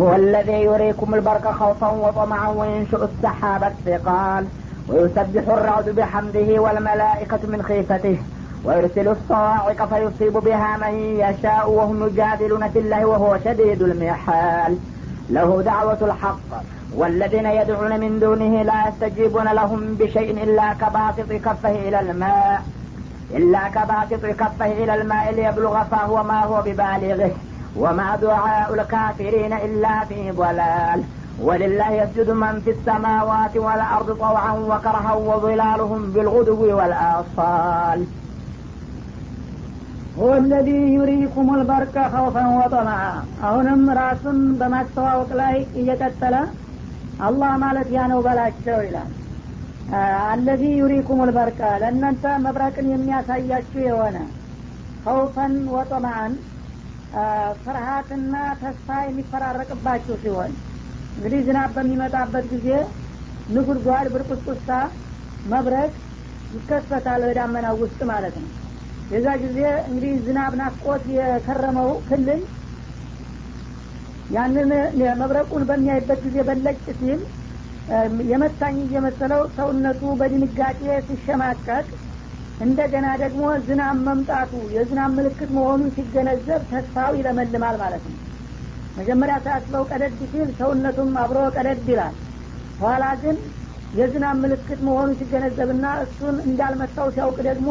هو الذي يريكم البرق خوفا وطمعا وينشئ السحاب الثقال ويسبح الرعد بحمده والملائكة من خيفته ويرسل الصواعق فيصيب بها من يشاء وهم يجادلون في الله وهو شديد المحال. له دعوة الحق والذين يدعون من دونه لا يستجيبون لهم بشيء إلا كباسط كفه إلى الماء إلا كباسط كفه إلى الماء ليبلغ فهو ما هو ببالغه. وما دعاء الكافرين إلا في ضلال ولله يسجد من في السماوات والأرض طوعا وكرها وظلالهم بالغدو والآصال هو الذي يريكم البرق خوفا وطمعا አሁንም ራሱን በማስተዋወቅ ላይ እየቀጠለ አላህ ማለት ያ ነው በላቸው ይላል አለዚ ዩሪኩም ልበርቀ ለእናንተ መብረቅን የሚያሳያችሁ የሆነ ከውፈን ወጠማአን ፍርሃትና ተስፋ የሚፈራረቅባችሁ ሲሆን እንግዲህ ዝናብ በሚመጣበት ጊዜ ንጉድጓድ ብርቁስቁስታ መብረቅ ይከሰታል በዳመናው ውስጥ ማለት ነው። የዛ ጊዜ እንግዲህ ዝናብ ናፍቆት የከረመው ክልል ያንን መብረቁን በሚያይበት ጊዜ በለጭ ሲል የመታኝ እየመሰለው ሰውነቱ በድንጋጤ ሲሸማቀቅ እንደገና ደግሞ ዝናብ መምጣቱ የዝናብ ምልክት መሆኑን ሲገነዘብ ተስፋው ይለመልማል ማለት ነው። መጀመሪያ ሳያስበው ቀደድ ሲል ሰውነቱም አብሮ ቀደድ ይላል። ኋላ ግን የዝናብ ምልክት መሆኑን ሲገነዘብና እሱን እንዳልመታው ሲያውቅ ደግሞ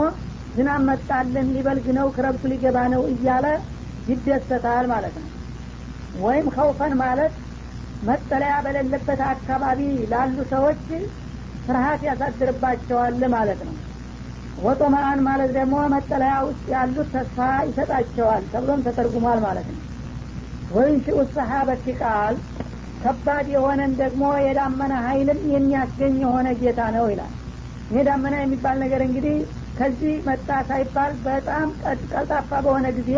ዝናብ መጣልን ሊበልግ ነው ክረብቱ ሊገባ ነው እያለ ይደሰታል ማለት ነው። ወይም ከውፈን ማለት መጠለያ በሌለበት አካባቢ ላሉ ሰዎች ፍርሀት ያሳድርባቸዋል ማለት ነው ወጦማአን ማለት ደግሞ መጠለያ ውስጥ ያሉት ተስፋ ይሰጣቸዋል ተብሎም ተተርጉሟል ማለት ነው። ወይም ሽኡ ሰሀበት ቃል ከባድ የሆነን ደግሞ የዳመና ሀይልም የሚያስገኝ የሆነ ጌታ ነው ይላል። ይሄ ዳመና የሚባል ነገር እንግዲህ ከዚህ መጣ ሳይባል በጣም ቀልጣፋ በሆነ ጊዜ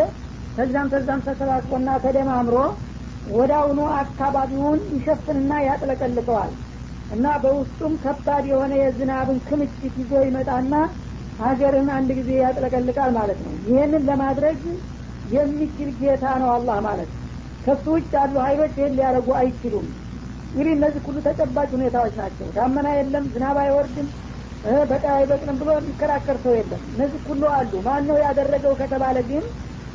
ከዛም ከዛም ተሰባስቦና ተደማምሮ ወዳውኑ አካባቢውን ይሸፍንና ያጥለቀልቀዋል። እና በውስጡም ከባድ የሆነ የዝናብን ክምችት ይዞ ይመጣና ሀገርን አንድ ጊዜ ያጥለቀልቃል ማለት ነው። ይህንን ለማድረግ የሚችል ጌታ ነው አላህ ማለት ከሱ ውጭ ያሉ ሀይሎች ይህን ሊያደረጉ አይችሉም። እንግዲህ እነዚህ ሁሉ ተጨባጭ ሁኔታዎች ናቸው። ዳመና የለም ዝናብ አይወርድም በቃ አይበቅልም ብሎ የሚከራከር ሰው የለም። እነዚህ ሁሉ አሉ። ማን ነው ያደረገው ከተባለ ግን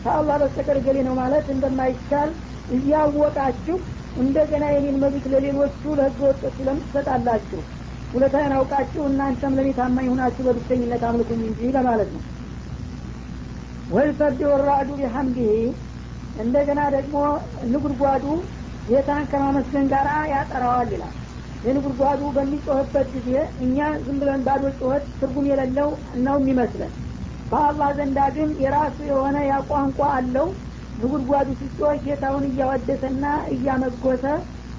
ከአላህ በስተቀር ገሌ ነው ማለት እንደማይቻል እያወቃችሁ እንደገና የኔን መብት ለሌሎቹ ለህገ ወጦች ለምን ትሰጣላችሁ ሁለታን አውቃችሁ እናንተም ለኔ ታማኝ ሁናችሁ በብቸኝነት አምልኩኝ እንጂ ለማለት ነው። ወይሰቢ ወራዱ ቢሐምዲህ እንደገና ደግሞ ንጉድጓዱ ጌታን ከማመስገን ጋር ያጠራዋል ይላል። የንጉድጓዱ በሚጮህበት ጊዜ እኛ ዝም ብለን ባዶ ጩኸት ትርጉም የሌለው ነው የሚመስለን። በአላህ ዘንዳ ግን የራሱ የሆነ ያቋንቋ አለው። ንጉድጓዱ ሲጮህ ጌታውን እያወደሰና እያመጎሰ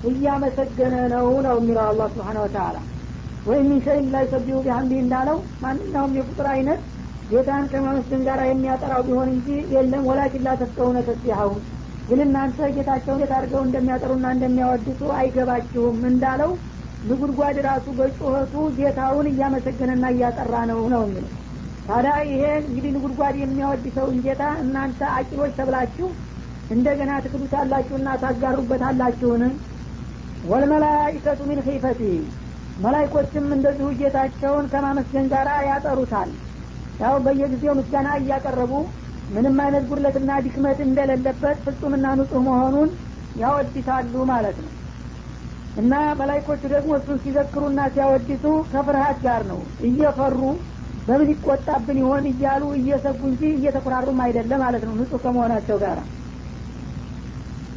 እያመሰገነ ነው ነው የሚለው አላህ ስብሓን ወተላ ወይም ሚን ሸይን ላይ ሰቢሁ ቢሐምዲህ እንዳለው ማንኛውም የቁጥር አይነት ጌታን ከማመስገን ጋር የሚያጠራው ቢሆን እንጂ የለም። ወላኪን ላተፍቀውነ ተስቢሐሁም ግን እናንተ ጌታቸውን እንዴት አድርገው እንደሚያጠሩና እንደሚያወድሱ አይገባችሁም እንዳለው ንጉድጓድ ራሱ በጩኸቱ ጌታውን እያመሰገነና እያጠራ ነው ነው የሚለው። ታዲያ ይሄ እንግዲህ ንጉድጓድ የሚያወድሰውን ጌታ እናንተ አቂሎች ተብላችሁ እንደገና ትክዱታላችሁና ታጋሩበታላችሁን? ወልመላይከቱ ሚን ኺፈቲ መላይኮችም እንደዚሁ ጌታቸውን ከማመስገን ጋር ያጠሩታል። ያው በየጊዜው ምስጋና እያቀረቡ ምንም አይነት ጉድለትና ድክመት እንደሌለበት ፍጹምና ንጹህ መሆኑን ያወድሳሉ ማለት ነው። እና መላይኮቹ ደግሞ እሱን ሲዘክሩና ሲያወድሱ ከፍርሀት ጋር ነው። እየፈሩ በምን ይቆጣብን ይሆን እያሉ እየሰጉ እንጂ እየተኩራሩም አይደለም ማለት ነው ንጹህ ከመሆናቸው ጋር።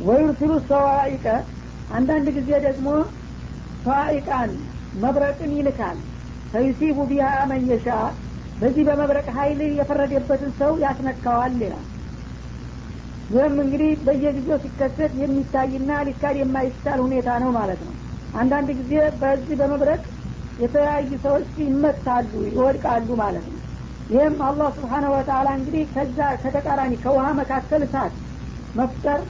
ወዩርሲሉ ሰዋኢቀ አንዳንድ ጊዜ ደግሞ ሰዋኢቃን መብረቅን ይልካል። ፈዩሲቡ ቢሃ መየሻ በዚህ በመብረቅ ሀይል የፈረደበትን ሰው ያስነካዋል ይላል። ይህም እንግዲህ በየጊዜው ሲከሰት የሚታይና ሊካድ የማይቻል ሁኔታ ነው ማለት ነው። አንዳንድ ጊዜ በዚህ በመብረቅ የተለያዩ ሰዎች ይመታሉ ይወድቃሉ ማለት ነው። ይህም አላህ ስብሓነ ወተላ እንግዲህ ከዛ ከተቃራኒ ከውሃ መካከል እሳት መፍጠር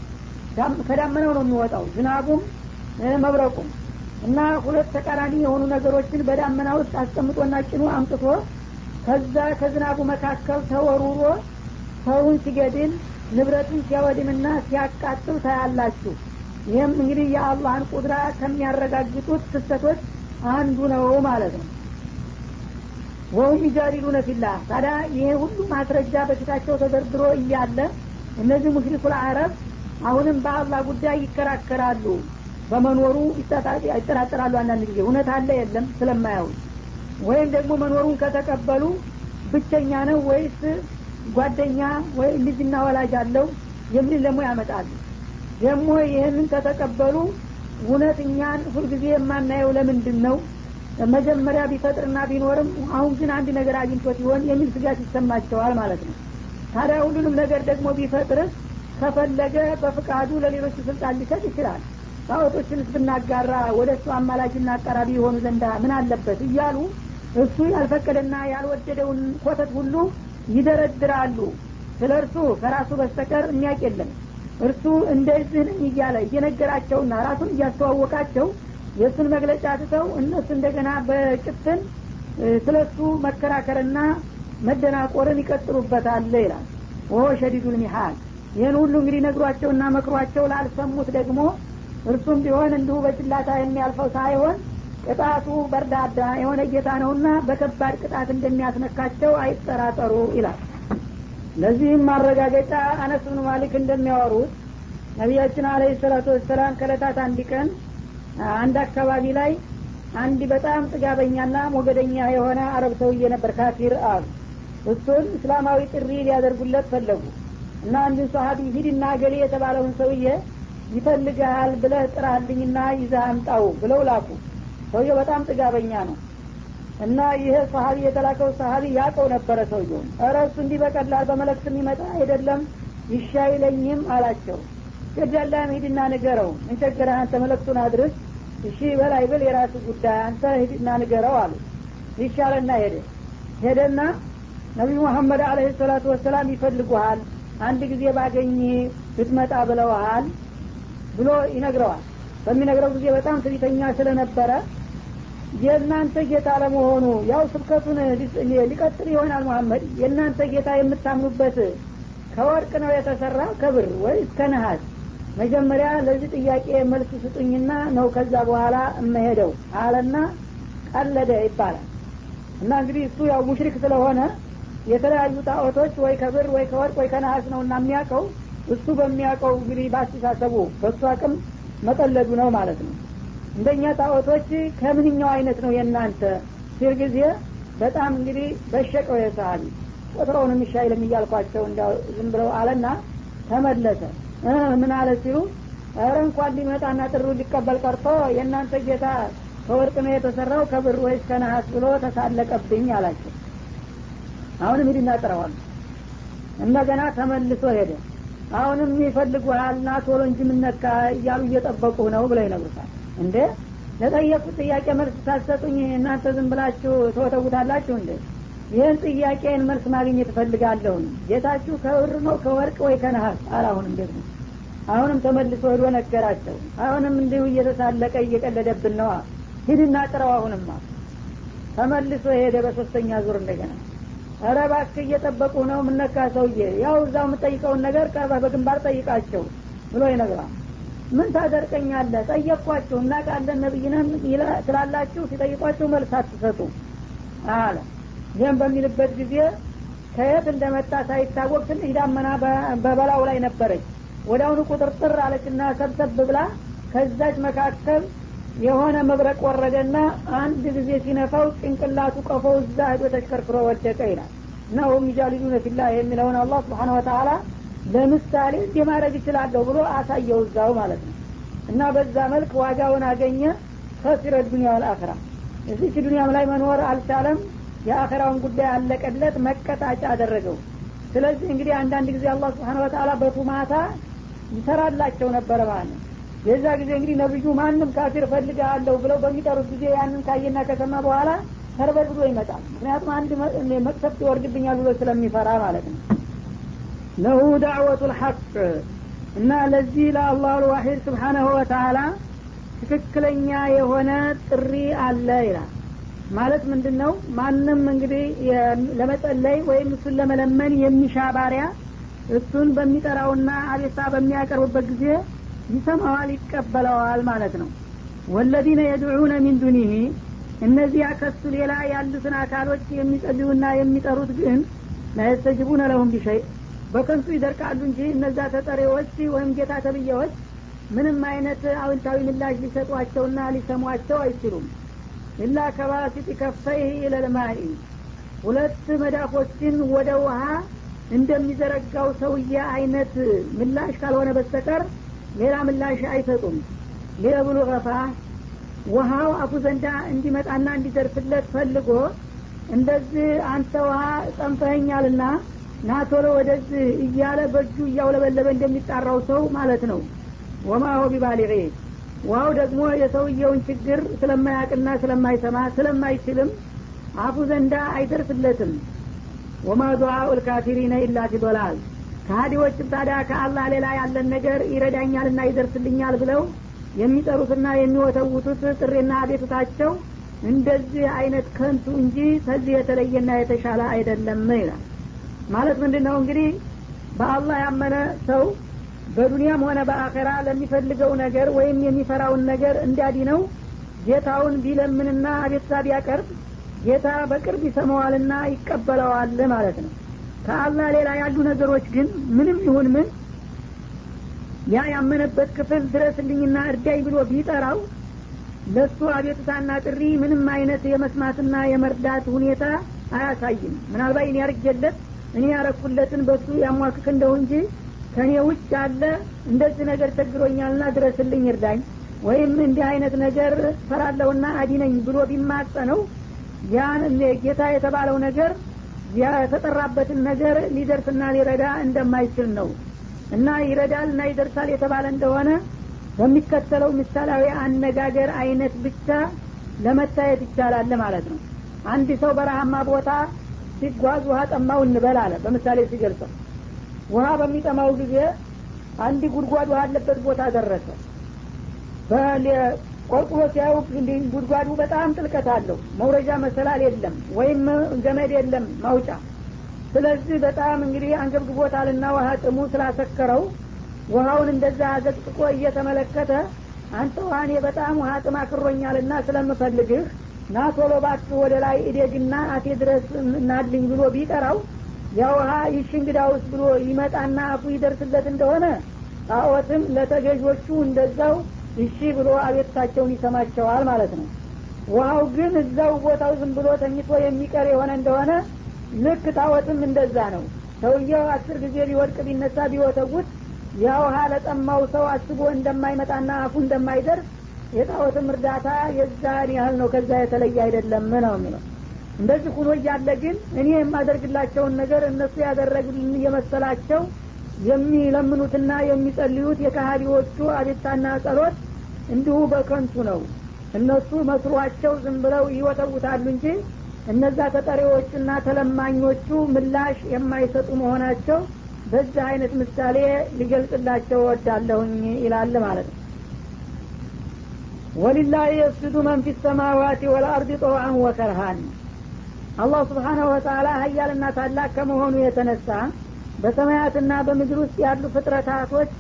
ከዳመናው ነው የሚወጣው። ዝናቡም መብረቁም እና ሁለት ተቃራኒ የሆኑ ነገሮችን በዳመና ውስጥ አስቀምጦና ጭኖ አምጥቶ ከዛ ከዝናቡ መካከል ተወሩሮ ሰውን ሲገድል ንብረቱን ሲያወድምና ሲያቃጥል ታያላችሁ። ይህም እንግዲህ የአላህን ቁድራ ከሚያረጋግጡት ክስተቶች አንዱ ነው ማለት ነው። ወሁም ይጃዲሉነ ፊላህ። ታዲያ ይሄ ሁሉ ማስረጃ በፊታቸው ተደርድሮ እያለ እነዚህ ሙሽሪኩል አረብ አሁንም በአላህ ጉዳይ ይከራከራሉ በመኖሩ ይጠራጠራሉ አንዳንድ ጊዜ። እውነት አለ የለም ስለማያው ወይም ደግሞ መኖሩን ከተቀበሉ ብቸኛ ነው ወይስ ጓደኛ ወይ ልጅና ወላጅ አለው የሚል ደግሞ ያመጣሉ። ደግሞ ይህንን ከተቀበሉ እውነት እኛን ሁልጊዜ የማናየው ለምንድን ነው መጀመሪያ ቢፈጥርና ቢኖርም አሁን ግን አንድ ነገር አግኝቶት ይሆን የሚል ስጋት ይሰማቸዋል ማለት ነው። ታዲያ ሁሉንም ነገር ደግሞ ቢፈጥርስ ከፈለገ በፍቃዱ ለሌሎች ስልጣን ሊሰጥ ይችላል ጣዖቶችንስ ብናጋራ ወደ እሱ አማላጅና አቀራቢ የሆኑ ዘንዳ ምን አለበት እያሉ እሱ ያልፈቀደና ያልወደደውን ኮተት ሁሉ ይደረድራሉ። ስለ እርሱ ከራሱ በስተቀር የሚያቅ የለም። እርሱ እንደዚህ ነኝ እያለ እየነገራቸውና ራሱን እያስተዋወቃቸው የእሱን መግለጫ ትተው እነሱ እንደገና በጭፍን ስለ እሱ መከራከርና መደናቆርን ይቀጥሉበታል ይላል። ወሆ ሸዲዱል ሚሃል! ይህን ሁሉ እንግዲህ ነግሯቸውና መክሯቸው ላልሰሙት ደግሞ እርሱም ቢሆን እንዲሁ በጭላታ የሚያልፈው ሳይሆን ቅጣቱ በርዳዳ የሆነ ጌታ ነውና በከባድ ቅጣት እንደሚያስነካቸው አይጠራጠሩ ይላል። ለዚህም ማረጋገጫ አነስ ብኑ ማሊክ እንደሚያወሩት ነቢያችን አለ ሰላቱ ወሰላም ከለታት አንድ ቀን አንድ አካባቢ ላይ አንድ በጣም ጥጋበኛና ሞገደኛ የሆነ አረብ ሰውዬ ነበር ካፊር አሉ። እሱን እስላማዊ ጥሪ ሊያደርጉለት ፈለጉ እና አንድን ሰሀቢ ሂድና ገሌ የተባለውን ሰውዬ ይፈልግሃል ብለህ ጥራልኝና ይዘህ አምጣው ብለው ላኩ። ሰውየው በጣም ጥጋበኛ ነው። እና ይህ ሰሀቢ የተላከው ሰሀቢ ያቀው ነበረ ሰውየውን እረ እንዲህ በቀላል በመለክት የሚመጣ አይደለም ይሻይለኝም አላቸው። ገዳላም ሂድና ንገረው። እንቸገረህ አንተ? መለክቱን አድርስ። እሺ በላይ ብል የራሱ ጉዳይ። አንተ ሂድና ንገረው አሉ። ይሻለና ሄደ። ሄደና ነቢዩ መሐመድ አለህ ሰላቱ ወሰላም ይፈልጉሃል አንድ ጊዜ ባገኝ ብትመጣ ብለውሃል ብሎ ይነግረዋል። በሚነግረው ጊዜ በጣም ትዕቢተኛ ስለነበረ የእናንተ ጌታ ለመሆኑ ያው ስብከቱን ሊቀጥል ይሆናል መሐመድ። የእናንተ ጌታ የምታምኑበት ከወርቅ ነው የተሰራ ከብር ወይስ ከነሀስ መጀመሪያ ለዚህ ጥያቄ መልስ ስጡኝና ነው ከዛ በኋላ እመሄደው አለና ቀለደ ይባላል። እና እንግዲህ እሱ ያው ሙሽሪክ ስለሆነ የተለያዩ ጣዖቶች ወይ ከብር ወይ ከወርቅ ወይ ከነሀስ ነው እና የሚያውቀው እሱ በሚያውቀው እንግዲህ በአስተሳሰቡ በእሱ አቅም መቀለዱ ነው ማለት ነው። እንደኛ ጣዖቶች ከምንኛው አይነት ነው የእናንተ? ሲል ጊዜ በጣም እንግዲህ በሸቀው የሰሀቢ ቁጥረውን የሚሻይልም እያልኳቸው እንዲያው ዝም ብለው አለና ተመለሰ። ምን አለ ሲሉ ኧረ እንኳን ሊመጣና ጥሩ ሊቀበል ቀርቶ የእናንተ ጌታ ከወርቅ ነው የተሰራው ከብር ወይስ ከነሀስ ብሎ ተሳለቀብኝ አላቸው። አሁንም ሂድና ጥረዋል እንደገና ተመልሶ ሄደ አሁንም ይፈልጉሃል ና ቶሎ እንጂ ምነካ እያሉ እየጠበቁ ነው ብለው ይነግሩታል። እንዴ? ለጠየቁት ጥያቄ መልስ ሳትሰጡኝ እናንተ ዝም ብላችሁ ተወተውታላችሁ እንዴ? ይህን ጥያቄን መልስ ማግኘት እፈልጋለሁን ጌታችሁ ከብር ነው ከወርቅ ወይ ከነሀስ አላሁንም ደግሞ። አሁንም ተመልሶ ሄዶ ነገራቸው። አሁንም እንዲሁ እየተሳለቀ እየቀለደብን ነዋ። ሂድና ጥረው አሁንማ። ተመልሶ ሄደ በሶስተኛ ዙር እንደገና ኧረ እባክህ እየጠበቁ ነው ምነካ ሰውዬ። ያው እዛው የምጠይቀውን ነገር ቀርበህ በግንባር ጠይቃቸው ብሎ ይነግራል ምን ታደርቀኛለህ? ጠየቅኳችሁ እናቃለን ነብይነን ስላላችሁ ሲጠይቋችሁ መልስ አትሰጡ አለ። ይህም በሚልበት ጊዜ ከየት እንደመጣ ሳይታወቅ ትንሽ ዳመና በበላው ላይ ነበረች። ወደ አሁኑ ቁጥርጥር አለችና ሰብሰብ ብላ ከዛች መካከል የሆነ መብረቅ ወረደና አንድ ጊዜ ሲነፋው ጭንቅላቱ ቀፎ እዛ ሄዶ ተሽከርክሮ ወደቀ ይላል። ሁም ይጃሊዱነ ፊላ የሚለውን አላህ ስብሓን ወተላ ለምሳሌ እንዲህ ማድረግ ይችላለሁ ብሎ አሳየው እዛው ማለት ነው። እና በዛ መልክ ዋጋውን አገኘ። ከሲረ ዱኒያ ወልአክራ እዚች ዱኒያም ላይ መኖር አልቻለም። የአኸራውን ጉዳይ አለቀለት። መቀጣጫ አደረገው። ስለዚህ እንግዲህ አንዳንድ ጊዜ አላህ ስብሓን ወተላ በቱማታ ይሰራላቸው ነበረ ማለት ነው የዛ ጊዜ እንግዲህ ነብዩ ማንም ካፊር ፈልጋለሁ ብለው በሚጠሩት ጊዜ ያንን ካየና ከሰማ በኋላ ተርበድ ብሎ ይመጣል። ምክንያቱም አንድ መቅሰፍት ይወርድብኛል ብሎ ስለሚፈራ ማለት ነው። ለሁ ዳዕወቱ ልሐቅ እና ለዚህ ለአላሁ ልዋሒድ ስብሓናሁ ወተላ ትክክለኛ የሆነ ጥሪ አለ ይላል። ማለት ምንድን ነው ማንም እንግዲህ ለመጸለይ ወይም እሱን ለመለመን የሚሻ ባሪያ እሱን በሚጠራውና አቤሳ በሚያቀርብበት ጊዜ ይሰማዋል ይቀበለዋል ማለት ነው። ወለዚነ የድዑነ ሚን ዱኒህ እነዚያ ከሱ ሌላ ያሉትን አካሎች የሚጸልዩና የሚጠሩት ግን ላየስተጅቡነ ለሁም ቢሸይ በከንቱ ይደርቃሉ እንጂ እነዛ ተጠሪዎች ወይም ጌታ ተብዬዎች ምንም አይነት አዎንታዊ ምላሽ ሊሰጧቸውና ሊሰሟቸው አይችሉም። ኢላ ከባሲጥ ከፈይህ ኢለልማኢ ሁለት መዳፎችን ወደ ውሃ እንደሚዘረጋው ሰውዬ አይነት ምላሽ ካልሆነ በስተቀር ሌላ ምላሽ አይሰጡም። ሊየብሉ ገፋ ውሃው አፉ ዘንዳ እንዲመጣና እንዲደርስለት ፈልጎ እንደዚህ አንተ ውሃ ጠንፈኸኛልና ናቶሎ ወደዚህ እያለ በእጁ እያውለበለበ እንደሚጣራው ሰው ማለት ነው። ወማ ሆ ቢባሊሬ ውሃው ደግሞ የሰውየውን ችግር ስለማያቅና ስለማይሰማ ስለማይችልም አፉ ዘንዳ አይደርስለትም ወማ ዱዓኡ ልካፊሪነ ኢላ ፊ ዶላል ከሀዲዎችም ታዲያ ከአላህ ሌላ ያለን ነገር ይረዳኛልና ይደርስልኛል ብለው የሚጠሩትና የሚወተውቱት ጥሪና አቤቱታቸው እንደዚህ አይነት ከንቱ እንጂ ከዚህ የተለየና የተሻለ አይደለም ይላል። ማለት ምንድን ነው እንግዲህ በአላህ ያመነ ሰው በዱንያም ሆነ በአኼራ ለሚፈልገው ነገር ወይም የሚፈራውን ነገር እንዲያዲነው ጌታውን ቢለምንና አቤቱታ ቢያቀርብ ጌታ በቅርብ ይሰማዋልና ይቀበለዋል ማለት ነው ከአላህ ሌላ ያሉ ነገሮች ግን ምንም ይሁን ምን ያ ያመነበት ክፍል ድረስልኝና እርዳኝ ብሎ ቢጠራው ለሱ አቤቱታና ጥሪ ምንም አይነት የመስማትና የመርዳት ሁኔታ አያሳይም። ምናልባት እኔ ያርጌለት እኔ ያረኩለትን በሱ ያሟክክ እንደው እንጂ ከእኔ ውጭ ያለ እንደዚህ ነገር ቸግሮኛልና ድረስልኝ እርዳኝ ወይም እንዲህ አይነት ነገር ፈራለሁና አዲነኝ ብሎ ቢማጸነው ያን ጌታ የተባለው ነገር የተጠራበትን ነገር ሊደርስና ሊረዳ እንደማይችል ነው። እና ይረዳል እና ይደርሳል የተባለ እንደሆነ በሚከተለው ምሳሌያዊ አነጋገር አይነት ብቻ ለመታየት ይቻላል ማለት ነው። አንድ ሰው በረሃማ ቦታ ሲጓዝ ውሃ ጠማው እንበል አለ። በምሳሌ ሲገልጸው ውሃ በሚጠማው ጊዜ አንድ ጉድጓድ ውሃ አለበት ቦታ ደረሰ ቆርቁሮ ሲያዩ ጉድጓዱ በጣም ጥልቀት አለው። መውረጃ መሰላል የለም ወይም ገመድ የለም ማውጫ ስለዚህ በጣም እንግዲህ አንገብግቦታልና ውሃ ጥሙ ስላሰከረው ውሃውን እንደዛ አዘቅጥቆ እየተመለከተ አንተ ውሃ እኔ በጣም ውሃ ጥም አክሮኛልና ስለምፈልግህ ና ቶሎ ወደ ላይ እዴግና አቴ ድረስ እናድልኝ ብሎ ቢጠራው ያ ውሃ ይሽ እንግዳውስ ብሎ ይመጣና አፉ ይደርስለት እንደሆነ ጣዖትም ለተገዦቹ እንደዛው እሺ ብሎ አቤቱታቸውን ይሰማቸዋል ማለት ነው። ውሃው ግን እዛው ቦታው ዝም ብሎ ተኝቶ የሚቀር የሆነ እንደሆነ ልክ ጣዖትም እንደዛ ነው። ሰውየው አስር ጊዜ ቢወድቅ ቢነሳ ቢወተጉት ያ ውሃ ለጠማው ሰው አስቦ እንደማይመጣና አፉ እንደማይደርስ የጣዖትም እርዳታ የዛን ያህል ነው። ከዛ የተለየ አይደለም ነው የሚለው። እንደዚህ ሁኖ እያለ ግን እኔ የማደርግላቸውን ነገር እነሱ ያደረግልን እየመሰላቸው የሚለምኑትና የሚጸልዩት የካሃዲዎቹ አቤታና ጸሎት እንዲሁ በከንቱ ነው። እነሱ መስሯቸው ዝም ብለው ይወተውታሉ እንጂ እነዛ ተጠሪዎቹና ተለማኞቹ ምላሽ የማይሰጡ መሆናቸው በዚህ አይነት ምሳሌ ሊገልጽላቸው ወዳለሁኝ ይላል ማለት ነው። ወሊላህ የስጁዱ መን ፊ ሰማዋት ወልአርድ ጠውአን ወከርሃን። አላህ ስብሓናሁ ወተላ ሀያልና ታላቅ ከመሆኑ የተነሳ በሰማያትና በምድር ውስጥ ያሉ ፍጥረታቶች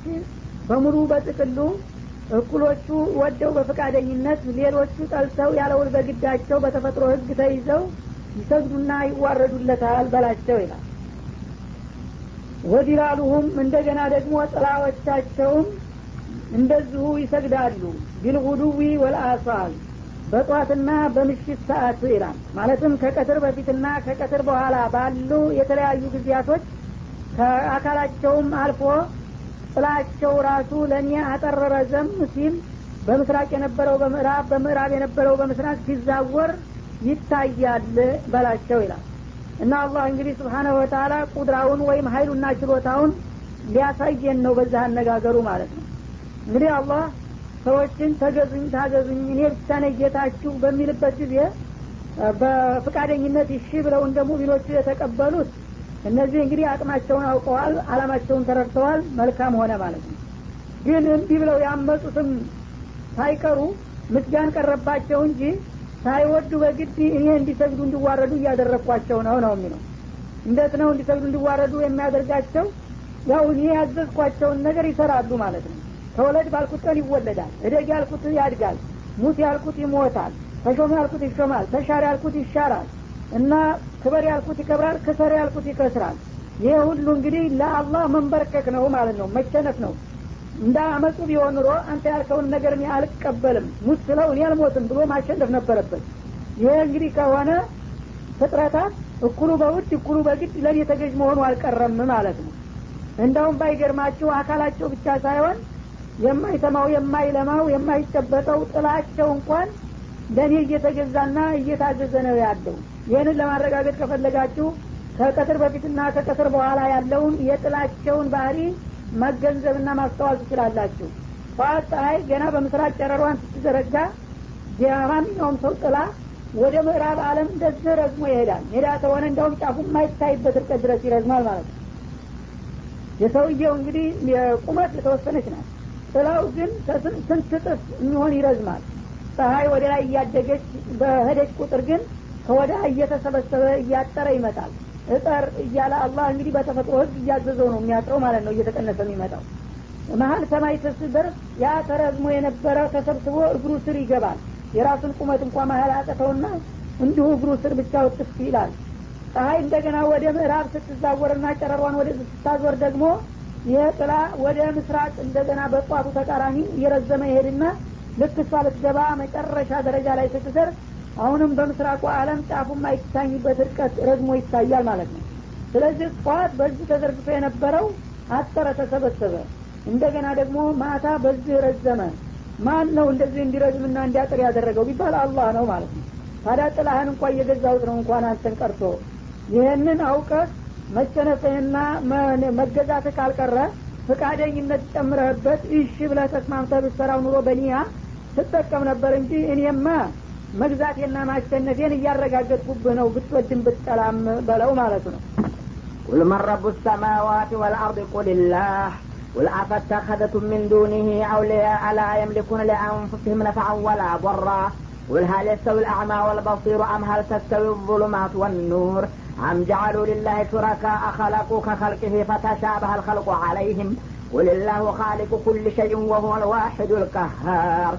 በሙሉ በጥቅሉ እኩሎቹ ወደው በፈቃደኝነት ሌሎቹ ጠልተው ያለውል በግዳቸው በተፈጥሮ ህግ ተይዘው ይሰግዱና ይዋረዱለታል በላቸው ይላል። ወዲላሉሁም እንደገና ደግሞ ጥላዎቻቸውም እንደዚሁ ይሰግዳሉ። ቢልጉዱዊ ወልአሳል በጧትና በምሽት ሰዓት ይላል። ማለትም ከቀትር በፊትና ከቀትር በኋላ ባሉ የተለያዩ ጊዜያቶች ከአካላቸውም አልፎ ጥላቸው ራሱ ለእኔ አጠረረ ዘም ሲል በምስራቅ የነበረው በምዕራብ በምዕራብ የነበረው በምስራቅ ሲዛወር ይታያል በላቸው ይላል። እና አላህ እንግዲህ ስብሓነሁ ወተላ ቁድራውን ወይም ሀይሉና ችሎታውን ሊያሳየን ነው በዛ አነጋገሩ ማለት ነው። እንግዲህ አላህ ሰዎችን ተገዙኝ ታገዙኝ እኔ ብቻ ነኝ ጌታችሁ በሚልበት ጊዜ በፍቃደኝነት እሺ ብለው እንደ ሙሚኖቹ የተቀበሉት እነዚህ እንግዲህ አቅማቸውን አውቀዋል አላማቸውን ተረድተዋል መልካም ሆነ ማለት ነው። ግን እንዲህ ብለው ያመጡትም ሳይቀሩ ምስጋን ቀረባቸው እንጂ ሳይወዱ በግድ እኔ እንዲሰግዱ እንዲዋረዱ እያደረግኳቸው ነው ነው የሚለው። እንዴት ነው እንዲሰግዱ እንዲዋረዱ የሚያደርጋቸው? ያው እኔ ያዘዝኳቸውን ነገር ይሰራሉ ማለት ነው። ተወለድ ባልኩት ቀን ይወለዳል እደግ ያልኩት ያድጋል ሙት ያልኩት ይሞታል ተሾም ያልኩት ይሾማል ተሻር ያልኩት ይሻራል እና ክበር ያልኩት ይከብራል ክሰር ያልኩት ይከስራል። ይህ ሁሉ እንግዲህ ለአላህ መንበርከክ ነው ማለት ነው መቸነፍ ነው። እንደ አመፁ ቢሆን ኑሮ አንተ ያልከውን ነገር እኔ አልቀበልም ሙት ስለው እኔ አልሞትም ብሎ ማሸነፍ ነበረበት። ይህ እንግዲህ ከሆነ ፍጥረታት እኩሉ በውድ እኩሉ በግድ ለእኔ ተገዥ መሆኑ አልቀረም ማለት ነው። እንደውም ባይገርማችሁ አካላቸው ብቻ ሳይሆን የማይሰማው የማይለማው የማይጨበጠው ጥላቸው እንኳን ለእኔ እየተገዛና እየታዘዘ ነው ያለው። ይህንን ለማረጋገጥ ከፈለጋችሁ ከቀትር በፊትና ከቀትር በኋላ ያለውን የጥላቸውን ባህሪ መገንዘብና ማስተዋል ትችላላችሁ። ጠዋት ፀሐይ ገና በምስራቅ ጨረሯን ስትዘረጋ የማንኛውም ሰው ጥላ ወደ ምዕራብ አለም እንደዚህ ረዝሞ ይሄዳል። ሜዳ ከሆነ እንደውም ጫፉ የማይታይበት ርቀት ድረስ ይረዝማል ማለት ነው። የሰውየው እንግዲህ የቁመት የተወሰነች ናት። ጥላው ግን ስንት ጥፍ የሚሆን ይረዝማል ፀሐይ ወደ ላይ እያደገች በሄደች ቁጥር ግን ከወዳ እየተሰበሰበ እያጠረ ይመጣል። እጠር እያለ አላህ እንግዲህ በተፈጥሮ ህግ እያዘዘው ነው የሚያጥረው ማለት ነው እየተቀነሰ የሚመጣው። መሀል ሰማይ ስደርስ ያ ተረዝሞ የነበረ ተሰብስቦ እግሩ ስር ይገባል። የራሱን ቁመት እንኳ መሀል አጠተውና እንዲሁ እግሩ ስር ብቻ ውጥፍ ይላል። ፀሐይ እንደገና ወደ ምዕራብ ስትዛወርና ጨረሯን ወደ ስታዞር ደግሞ ይህ ጥላ ወደ ምስራቅ እንደገና በጧቱ ተቃራኒ እየረዘመ ይሄድና ልክ እሷ ልትገባ መጨረሻ ደረጃ ላይ ስትደርስ አሁንም በምስራቁ አለም ጫፉ የማይታኝበት እርቀት ረዝሞ ይታያል ማለት ነው። ስለዚህ ጠዋት በዚህ ተዘርግቶ የነበረው አጠረ ተሰበሰበ። እንደገና ደግሞ ማታ በዚህ ረዘመ። ማን ነው እንደዚህ እንዲረዝምና እንዲያጥር ያደረገው ቢባል አላህ ነው ማለት ነው። ታዲያ ጥላህን እንኳ እየገዛሁት ነው እንኳን አንተን ቀርቶ። ይህንን አውቀህ መቸነፍህና መገዛትህ ካልቀረ ፍቃደኝነት ጨምረህበት እሺ ብለህ ተስማምተህ ብትሰራው ኑሮ በኒያ ትጠቀም ነበር እንጂ እኔማ መግዛቴና ማሸነፌን እያረጋገጥኩብህ ነው ብትወድም ብትጠላም በለው ማለቱ ነው قل من رب السماوات والأرض قل الله قل أفاتخذتم من دونه أولياء لا يملكون لأنفسهم نفعا ولا ضرا قل هل يستوي الأعمى والبصير أم هل تستوي الظلمات والنور أم جعلوا لله شركاء خلقوا كخلقه فتشابه الخلق عليهم قل الله خالق كل شيء وهو الواحد القهار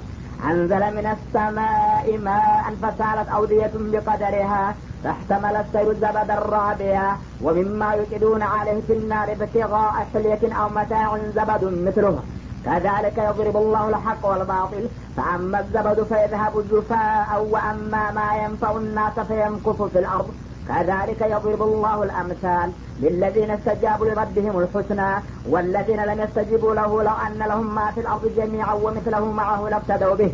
أنزل من السماء ماء فسالت أودية بقدرها فاحتمل السيل زبد الرابية ومما يكدون عليه في النار ابتغاء حلية أو متاع زبد مثله كذلك يضرب الله الحق والباطل فأما الزبد فيذهب جفاء وأما ما ينفع الناس فيمكث في الأرض. كذلك يضرب الله الأمثال للذين استجابوا لربهم الحسنى والذين لم يستجيبوا له لو أن لهم ما في الأرض جميعا ومثله معه لابتدوا به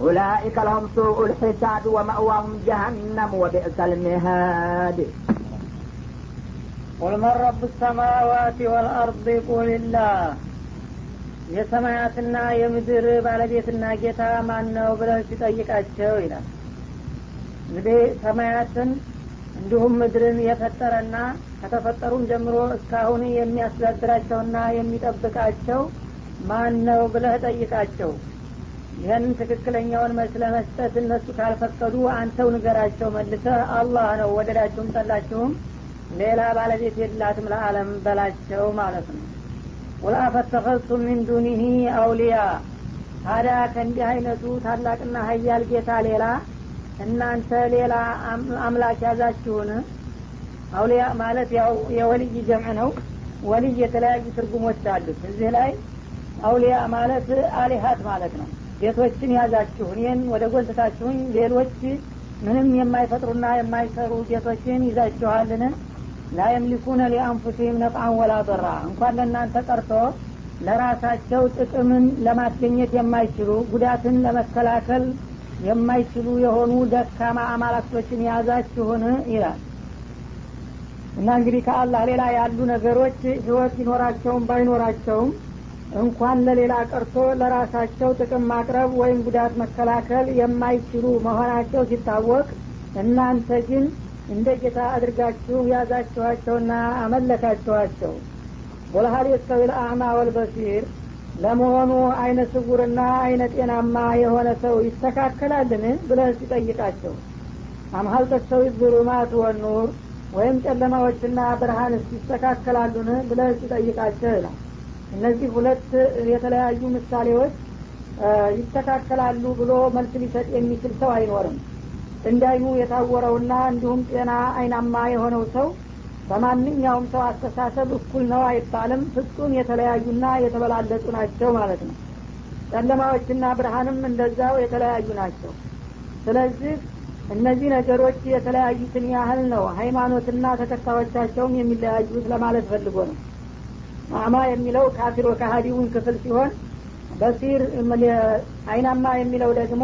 أولئك لهم سوء الحساب ومأواهم جهنم وبئس المهاد قل من رب السماوات والأرض قل الله የሰማያትና የምድር ባለቤትና ጌታ ማን ነው ብለህ ሲጠይቃቸው ይላል እንግዲህ ሰማያትን እንዲሁም ምድርን የፈጠረና ከተፈጠሩም ጀምሮ እስካሁን የሚያስተዳድራቸውና የሚጠብቃቸው ማን ነው ብለህ ጠይቃቸው። ይህን ትክክለኛውን መልስ ለመስጠት እነሱ ካልፈቀዱ አንተው ንገራቸው መልሰህ አላህ ነው ወደዳችሁም ጠላችሁም ሌላ ባለቤት የላትም ለአለም በላቸው ማለት ነው። ቁል አፈተኸዝቱም ሚን ዱኒህ አውሊያ። ታዲያ ከእንዲህ አይነቱ ታላቅና ሀያል ጌታ ሌላ እናንተ ሌላ አምላክ ያዛችሁን? አውሊያ ማለት ያው የወልይ ጀምዕ ነው። ወልይ የተለያዩ ትርጉሞች አሉት። እዚህ ላይ አውሊያ ማለት አሊሀት ማለት ነው። ጌቶችን ያዛችሁ እኔን ወደ ጎልትታችሁኝ ሌሎች ምንም የማይፈጥሩና የማይሰሩ ጌቶችን ይዛችኋልን? ላ የምሊኩነ ሊአንፉሲህም ነፍአን ወላ ضራ። እንኳን ለእናንተ ቀርቶ ለራሳቸው ጥቅምን ለማስገኘት የማይችሉ ጉዳትን ለመከላከል የማይችሉ የሆኑ ደካማ አማላክቶችን የያዛችሁን ይላል። እና እንግዲህ ከአላህ ሌላ ያሉ ነገሮች ህይወት ይኖራቸውም ባይኖራቸውም እንኳን ለሌላ ቀርቶ ለራሳቸው ጥቅም ማቅረብ ወይም ጉዳት መከላከል የማይችሉ መሆናቸው ሲታወቅ እናንተ ግን እንደ ጌታ አድርጋችሁ ያዛችኋቸውና አመለካችኋቸው። ወለሀል የስተዊ ልአዕማ ወልበሲር ለመሆኑ አይነ ስውርና አይነ ጤናማ የሆነ ሰው ይስተካከላልን? ብለህ ሲጠይቃቸው አምሀል ተስተዊ ዙሉማት ወኑር ወይም ጨለማዎችና ብርሃንስ ይስተካከላሉን? ብለህ ሲጠይቃቸው ይላል። እነዚህ ሁለት የተለያዩ ምሳሌዎች ይስተካከላሉ ብሎ መልስ ሊሰጥ የሚችል ሰው አይኖርም። እንዳይኑ የታወረውና እንዲሁም ጤና አይናማ የሆነው ሰው በማንኛውም ሰው አስተሳሰብ እኩል ነው አይባልም። ፍጹም የተለያዩና የተበላለጡ ናቸው ማለት ነው። ጨለማዎችና ብርሃንም እንደዛው የተለያዩ ናቸው። ስለዚህ እነዚህ ነገሮች የተለያዩትን ያህል ነው ሃይማኖትና ተከታዮቻቸውም የሚለያዩት ለማለት ፈልጎ ነው። አማ የሚለው ካፊር ወካሃዲውን ክፍል ሲሆን በሲር አይናማ የሚለው ደግሞ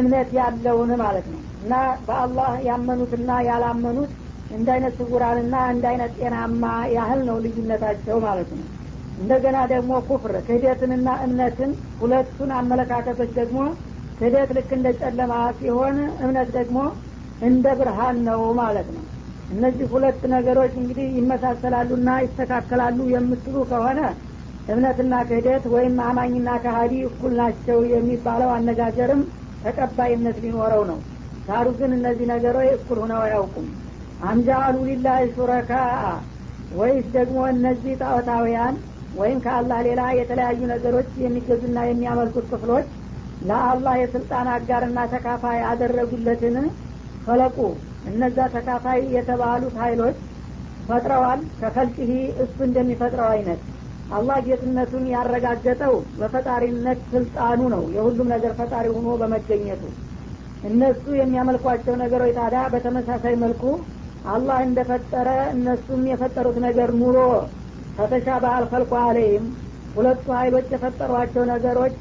እምነት ያለውን ማለት ነው። እና በአላህ ያመኑትና ያላመኑት እንደ አይነት ስውራንና እንደ አይነት ጤናማ ያህል ነው ልዩነታቸው ማለት ነው። እንደገና ደግሞ ኩፍር ክህደትንና እምነትን ሁለቱን አመለካከቶች ደግሞ ክህደት ልክ እንደ ጨለማ ሲሆን እምነት ደግሞ እንደ ብርሃን ነው ማለት ነው። እነዚህ ሁለት ነገሮች እንግዲህ ይመሳሰላሉና ይስተካከላሉ የምትሉ ከሆነ እምነትና ክህደት ወይም አማኝና ካሀዲ እኩል ናቸው የሚባለው አነጋገርም ተቀባይነት ሊኖረው ነው። ዳሩ ግን እነዚህ ነገሮች እኩል ሁነው አያውቁም አምጃአሉ ሊላህ ሹረካ ወይስ ደግሞ እነዚህ ጣዖታውያን ወይም ከአላህ ሌላ የተለያዩ ነገሮች የሚገዙና የሚያመልኩት ክፍሎች ለአላህ የስልጣን አጋርና ተካፋይ ያደረጉለትን ፈለቁ። እነዛ ተካፋይ የተባሉት ሀይሎች ፈጥረዋል። ከፈልቅህ እሱ እንደሚፈጥረው አይነት አላህ ጌትነቱን ያረጋገጠው በፈጣሪነት ስልጣኑ ነው። የሁሉም ነገር ፈጣሪ ሆኖ በመገኘቱ እነሱ የሚያመልኳቸው ነገሮች ታዲያ በተመሳሳይ መልኩ አላህ እንደፈጠረ እነሱም የፈጠሩት ነገር ኑሮ ከተሻባህ አልፈልቁ አለይም ሁለቱ ሀይሎች የፈጠሯቸው ነገሮች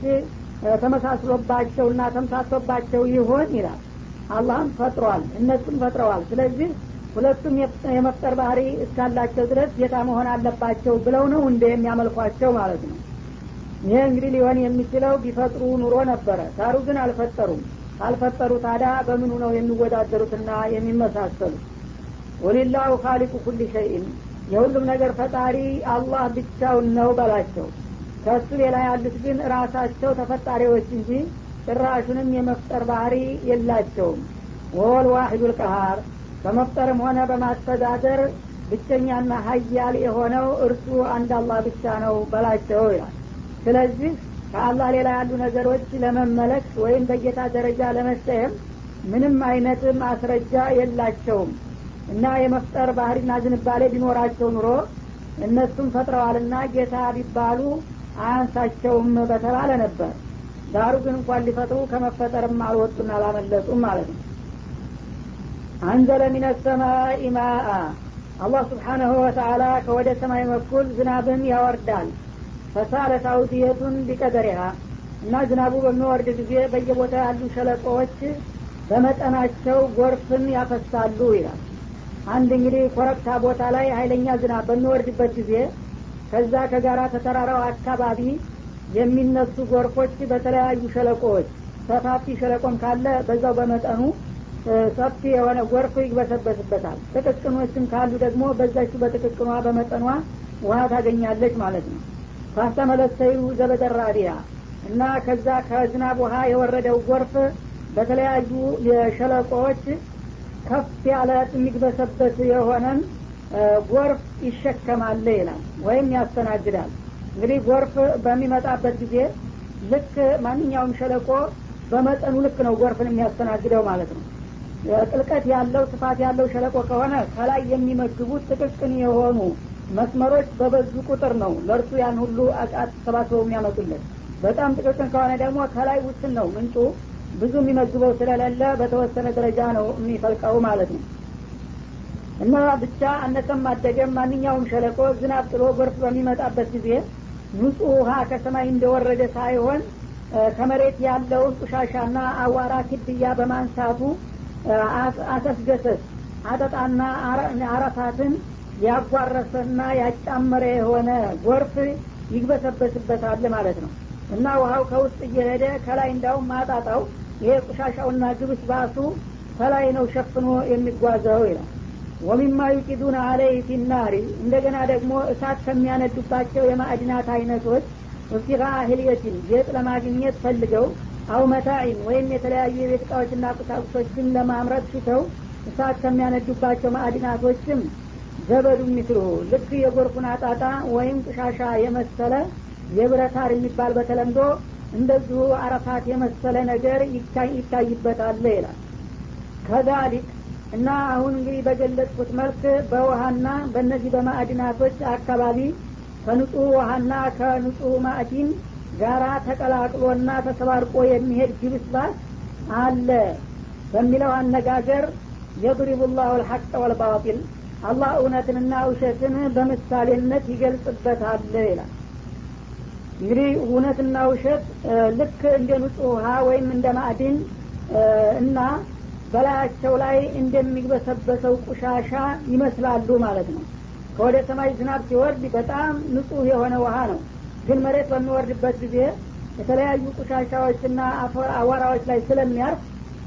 ተመሳስሎባቸውና ተምሳቶባቸው ይሆን ይላል። አላህም ፈጥሯል እነሱም ፈጥረዋል። ስለዚህ ሁለቱም የመፍጠር ባህሪ እስካላቸው ድረስ ጌታ መሆን አለባቸው ብለው ነው እንደ የሚያመልኳቸው ማለት ነው። ይሄ እንግዲህ ሊሆን የሚችለው ቢፈጥሩ ኑሮ ነበረ። ዳሩ ግን አልፈጠሩም። ካልፈጠሩ ታዲያ በምኑ ነው የሚወዳደሩትና የሚመሳሰሉት ወሊላሁ ካሊቁ ኩል ሸይን የሁሉም ነገር ፈጣሪ አላህ ብቻውን ነው በላቸው ከእሱ ሌላ ያሉት ግን ራሳቸው ተፈጣሪዎች እንጂ ጭራሹንም የመፍጠር ባህሪ የላቸውም። ወል ዋሂዱ ልቀሃር በመፍጠርም ሆነ በማስተዳደር ብቸኛና ሀያል የሆነው እርሱ አንድ አላህ ብቻ ነው በላቸው ይላል። ስለዚህ ከአላህ ሌላ ያሉ ነገሮች ለመመለክ ወይም በጌታ ደረጃ ለመሰየም ምንም አይነት ማስረጃ የላቸውም እና የመፍጠር ባህሪና ዝንባሌ ቢኖራቸው ኑሮ እነሱም ፈጥረዋልና ጌታ ቢባሉ አያንሳቸውም በተባለ ነበር። ዳሩ ግን እንኳን ሊፈጥሩ ከመፈጠርም አልወጡና አላመለጡም ማለት ነው። አንዘለ ሚነ ሰማይ ማአ። አላህ ስብሓናሁ ወተአላ ከወደ ሰማይ በኩል ዝናብን ያወርዳል። ፈሳለት አውድየቱን ቢቀደሪሃ እና ዝናቡ በሚወርድ ጊዜ በየቦታ ያሉ ሸለቆዎች በመጠናቸው ጎርፍን ያፈሳሉ ይላል አንድ እንግዲህ ኮረብታ ቦታ ላይ ሀይለኛ ዝናብ በሚወርድበት ጊዜ ከዛ ከጋራ ተተራራው አካባቢ የሚነሱ ጎርፎች በተለያዩ ሸለቆዎች ሰፋፊ ሸለቆም ካለ በዛው በመጠኑ ሰፊ የሆነ ጎርፍ ይግበሰበስበታል ጥቅቅኖችም ካሉ ደግሞ በዛች በጥቅቅኗ በመጠኗ ውሀ ታገኛለች ማለት ነው። ካስተመለሰዩ ዘበደራዲያ እና ከዛ ከዝናብ ውሀ የወረደው ጎርፍ በተለያዩ የሸለቆዎች ከፍ ያለ የሚግበሰበት የሆነን ጎርፍ ይሸከማል ይላል ወይም ያስተናግዳል። እንግዲህ ጎርፍ በሚመጣበት ጊዜ ልክ ማንኛውም ሸለቆ በመጠኑ ልክ ነው ጎርፍን የሚያስተናግደው ማለት ነው። ጥልቀት ያለው ስፋት ያለው ሸለቆ ከሆነ ከላይ የሚመግቡት ጥቅቅን የሆኑ መስመሮች በበዙ ቁጥር ነው ለእርሱ ያን ሁሉ አቃት ሰባስበው የሚያመጡለት። በጣም ጥቅቅን ከሆነ ደግሞ ከላይ ውስን ነው ምንጩ ብዙ የሚመግበው ስለሌለ በተወሰነ ደረጃ ነው የሚፈልቀው ማለት ነው። እና ብቻ አነሰም አደገም ማንኛውም ሸለቆ ዝናብ ጥሎ ጎርፍ በሚመጣበት ጊዜ ንጹህ ውሃ ከሰማይ እንደወረደ ሳይሆን ከመሬት ያለውን ቁሻሻና አዋራ ክድያ በማንሳቱ አሰስገሰስ አጠጣና አረፋትን ያጓረሰና ያጫመረ የሆነ ጎርፍ ይግበሰበስበታል ማለት ነው እና ውሀው ከውስጥ እየሄደ ከላይ እንዳውም ማጣጣው ይሄ ቁሻሻውና ግብስ ባሱ ከላይ ነው ሸፍኖ የሚጓዘው ይላል። ومما يوقدون عليه في النار እንደገና ደግሞ እሳት ከሚያነዱባቸው የማዕድናት አይነቶች ابتغاء حلية ጌጥ ለማግኘት ፈልገው አው መታኢን ወይም የተለያዩ የቤት እቃዎችና ቁሳቁሶችን ለማምረት ሽተው እሳት ከሚያነዱባቸው ማዕድናቶችም ዘበዱ ሚስሉ ልክ የጎርፉን አጣጣ ወይም ቅሻሻ የመሰለ የብረታር የሚባል በተለምዶ እንደዚሁ አረፋት የመሰለ ነገር ይታይበታል ይላል። ከዛሊክ እና አሁን እንግዲህ በገለጽኩት መልክ በውሃና በእነዚህ በማዕድናቶች አካባቢ ከንጹህ ውሃና ከንጹህ ማዕዲን ጋራ ተቀላቅሎና ተሰባርቆ የሚሄድ ጅብስባስ አለ በሚለው አነጋገር የድሪቡ ላሁ ልሐቅ ወልባጢል አላህ እውነትንና ውሸትን በምሳሌነት ይገልጽበታል ይላል እንግዲህ እውነትና ውሸት ልክ እንደ ንጹህ ውሃ ወይም እንደ ማዕድን እና በላያቸው ላይ እንደሚግበሰበሰው ቁሻሻ ይመስላሉ ማለት ነው። ከወደ ሰማይ ዝናብ ሲወርድ በጣም ንጹህ የሆነ ውሃ ነው። ግን መሬት በሚወርድበት ጊዜ የተለያዩ ቁሻሻዎችና አዋራዎች ላይ ስለሚያርፍ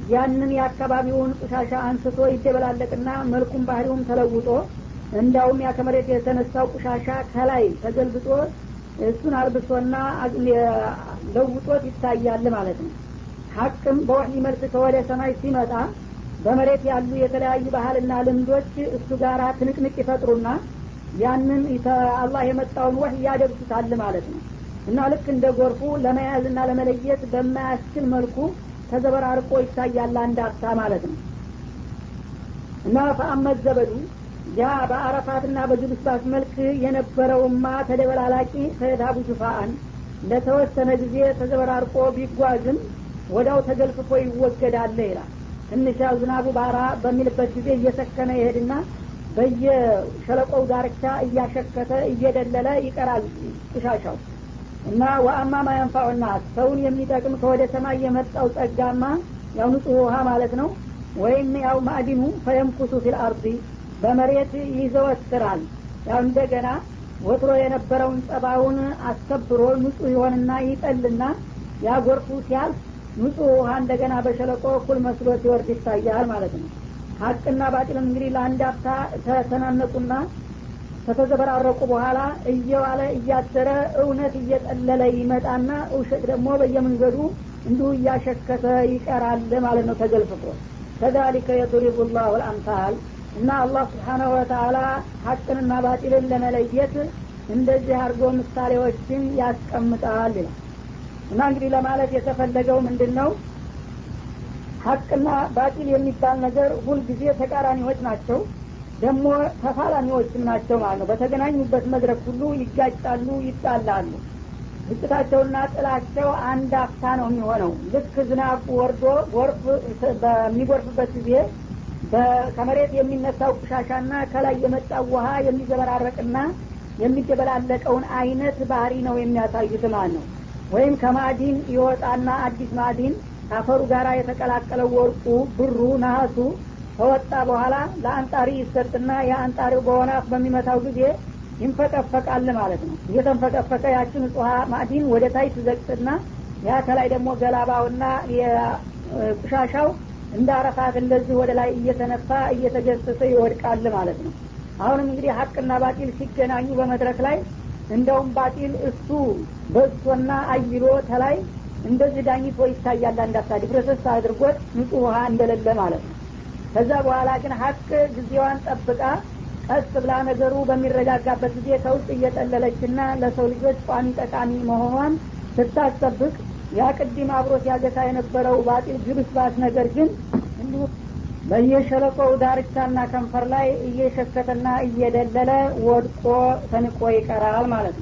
ያንን የአካባቢውን ቁሻሻ አንስቶ ይደበላለቅና መልኩም ባህሪውም ተለውጦ እንዳውም ያ ከመሬት የተነሳው ቁሻሻ ከላይ ተገልብጦ እሱን አልብሶና ለውጦት ይታያል ማለት ነው። ሀቅም በወህይ መልክ ከወደ ሰማይ ሲመጣ በመሬት ያሉ የተለያዩ ባህልና ልምዶች እሱ ጋር ትንቅንቅ ይፈጥሩና ያንን አላህ የመጣውን ወህይ ያደርሱታል ማለት ነው። እና ልክ እንደ ጎርፉ ለመያዝና ለመለየት በማያስችል መልኩ ተዘበራርቆ ይታያል አንድ ማለት ነው። እና ፈአመት ዘበዱ ያ በአረፋትና በጅብስባስ መልክ የነበረውማ ተደበላላቂ ፈየታቡ ጁፋአን ለተወሰነ ጊዜ ተዘበራርቆ ቢጓዝም ወዳው ተገልፍፎ ይወገዳለ ይላል። ትንሽ ዝናቡ ባራ በሚልበት ጊዜ እየሰከነ ይሄድና በየሸለቆው ዳርቻ እያሸከተ እየደለለ ይቀራል ቁሻሻው እና ወአማ ማየንፋዑና ሰውን የሚጠቅም ከወደ ሰማይ የመጣው ጸጋማ ያው ንጹህ ውሃ ማለት ነው። ወይም ያው ማዕዲኑ ፈየምኩሱ ፊል በመሬት ይዘወትራል። ያው እንደገና ወትሮ የነበረውን ጸባውን አስከብሮ ንጹህ ይሆንና ይጠልና ያ ጎርፉ ሲያልፍ ንጹህ ውሃ እንደገና በሸለቆ እኩል መስሎ ሲወርድ ይታያል ማለት ነው። ሀቅና ባጢልም እንግዲህ ለአንድ አፍታ ተተናነቁና ከተዘበራረቁ በኋላ እየዋለ እያደረ እውነት እየጠለለ ይመጣና ውሸት ደግሞ በየመንገዱ እንዲሁ እያሸከተ ይቀራል ማለት ነው ተገልፍፎ ከዛሊከ የضሪቡ ላሁ ልአምሳል እና አላህ ስብሓናሁ ወተአላ ሀቅንና ባጢልን ለመለየት እንደዚህ አድርጎ ምሳሌዎችን ያስቀምጣል ይላል። እና እንግዲህ ለማለት የተፈለገው ምንድን ነው ሀቅና ባጢል የሚባል ነገር ሁልጊዜ ተቃራኒዎች ናቸው ደግሞ ተፋላሚዎችም ናቸው ማለት ነው። በተገናኙበት መድረክ ሁሉ ይጋጫሉ ይጣላሉ። ግጭታቸውና ጥላቸው አንድ አፍታ ነው የሚሆነው። ልክ ዝናብ ወርዶ ጎርፍ በሚጎርፍበት ጊዜ ከመሬት የሚነሳው ቁሻሻና ከላይ የመጣው ውሃ የሚዘበራረቅና የሚደበላለቀውን አይነት ባህሪ ነው የሚያሳዩት ማለት ነው። ወይም ከማዕዲን ይወጣና አዲስ ማዕዲን ከአፈሩ ጋር የተቀላቀለው ወርቁ ብሩ ነሀሱ ከወጣ በኋላ ለአንጣሪ ይሰጥና የአንጣሪው በሆነ በሚመታው ጊዜ ይንፈቀፈቃል ማለት ነው። እየተንፈቀፈቀ ያችን ውሃ ማዕዲን ወደ ታይ ትዘቅጥና ያ ከላይ ደግሞ ገላባውና የቁሻሻው እንደ አረፋት እንደዚህ ወደ ላይ እየተነፋ እየተገሰሰ ይወድቃል ማለት ነው። አሁንም እንግዲህ ሀቅና ባጢል ሲገናኙ በመድረክ ላይ እንደውም ባጢል እሱ በዝቶና አይሎ ተላይ እንደዚህ ዳኝቶ ይታያል አንዳፍታ ዲፍረሰስ አድርጎት ንጹህ ውሃ እንደሌለ ማለት ነው። ከዛ በኋላ ግን ሀቅ ጊዜዋን ጠብቃ ቀስ ብላ ነገሩ በሚረጋጋበት ጊዜ ከውስጥ እየጠለለችና ለሰው ልጆች ቋሚ ጠቃሚ መሆኗን ስታስጠብቅ ያ ቅድም አብሮ ሲያገሳ የነበረው ባጢል ግብስባስ ነገር ግን እንዲሁ በየሸለቆው ዳርቻና ከንፈር ላይ እየሸከተና እየደለለ ወድቆ ተንቆ ይቀራል ማለት ነው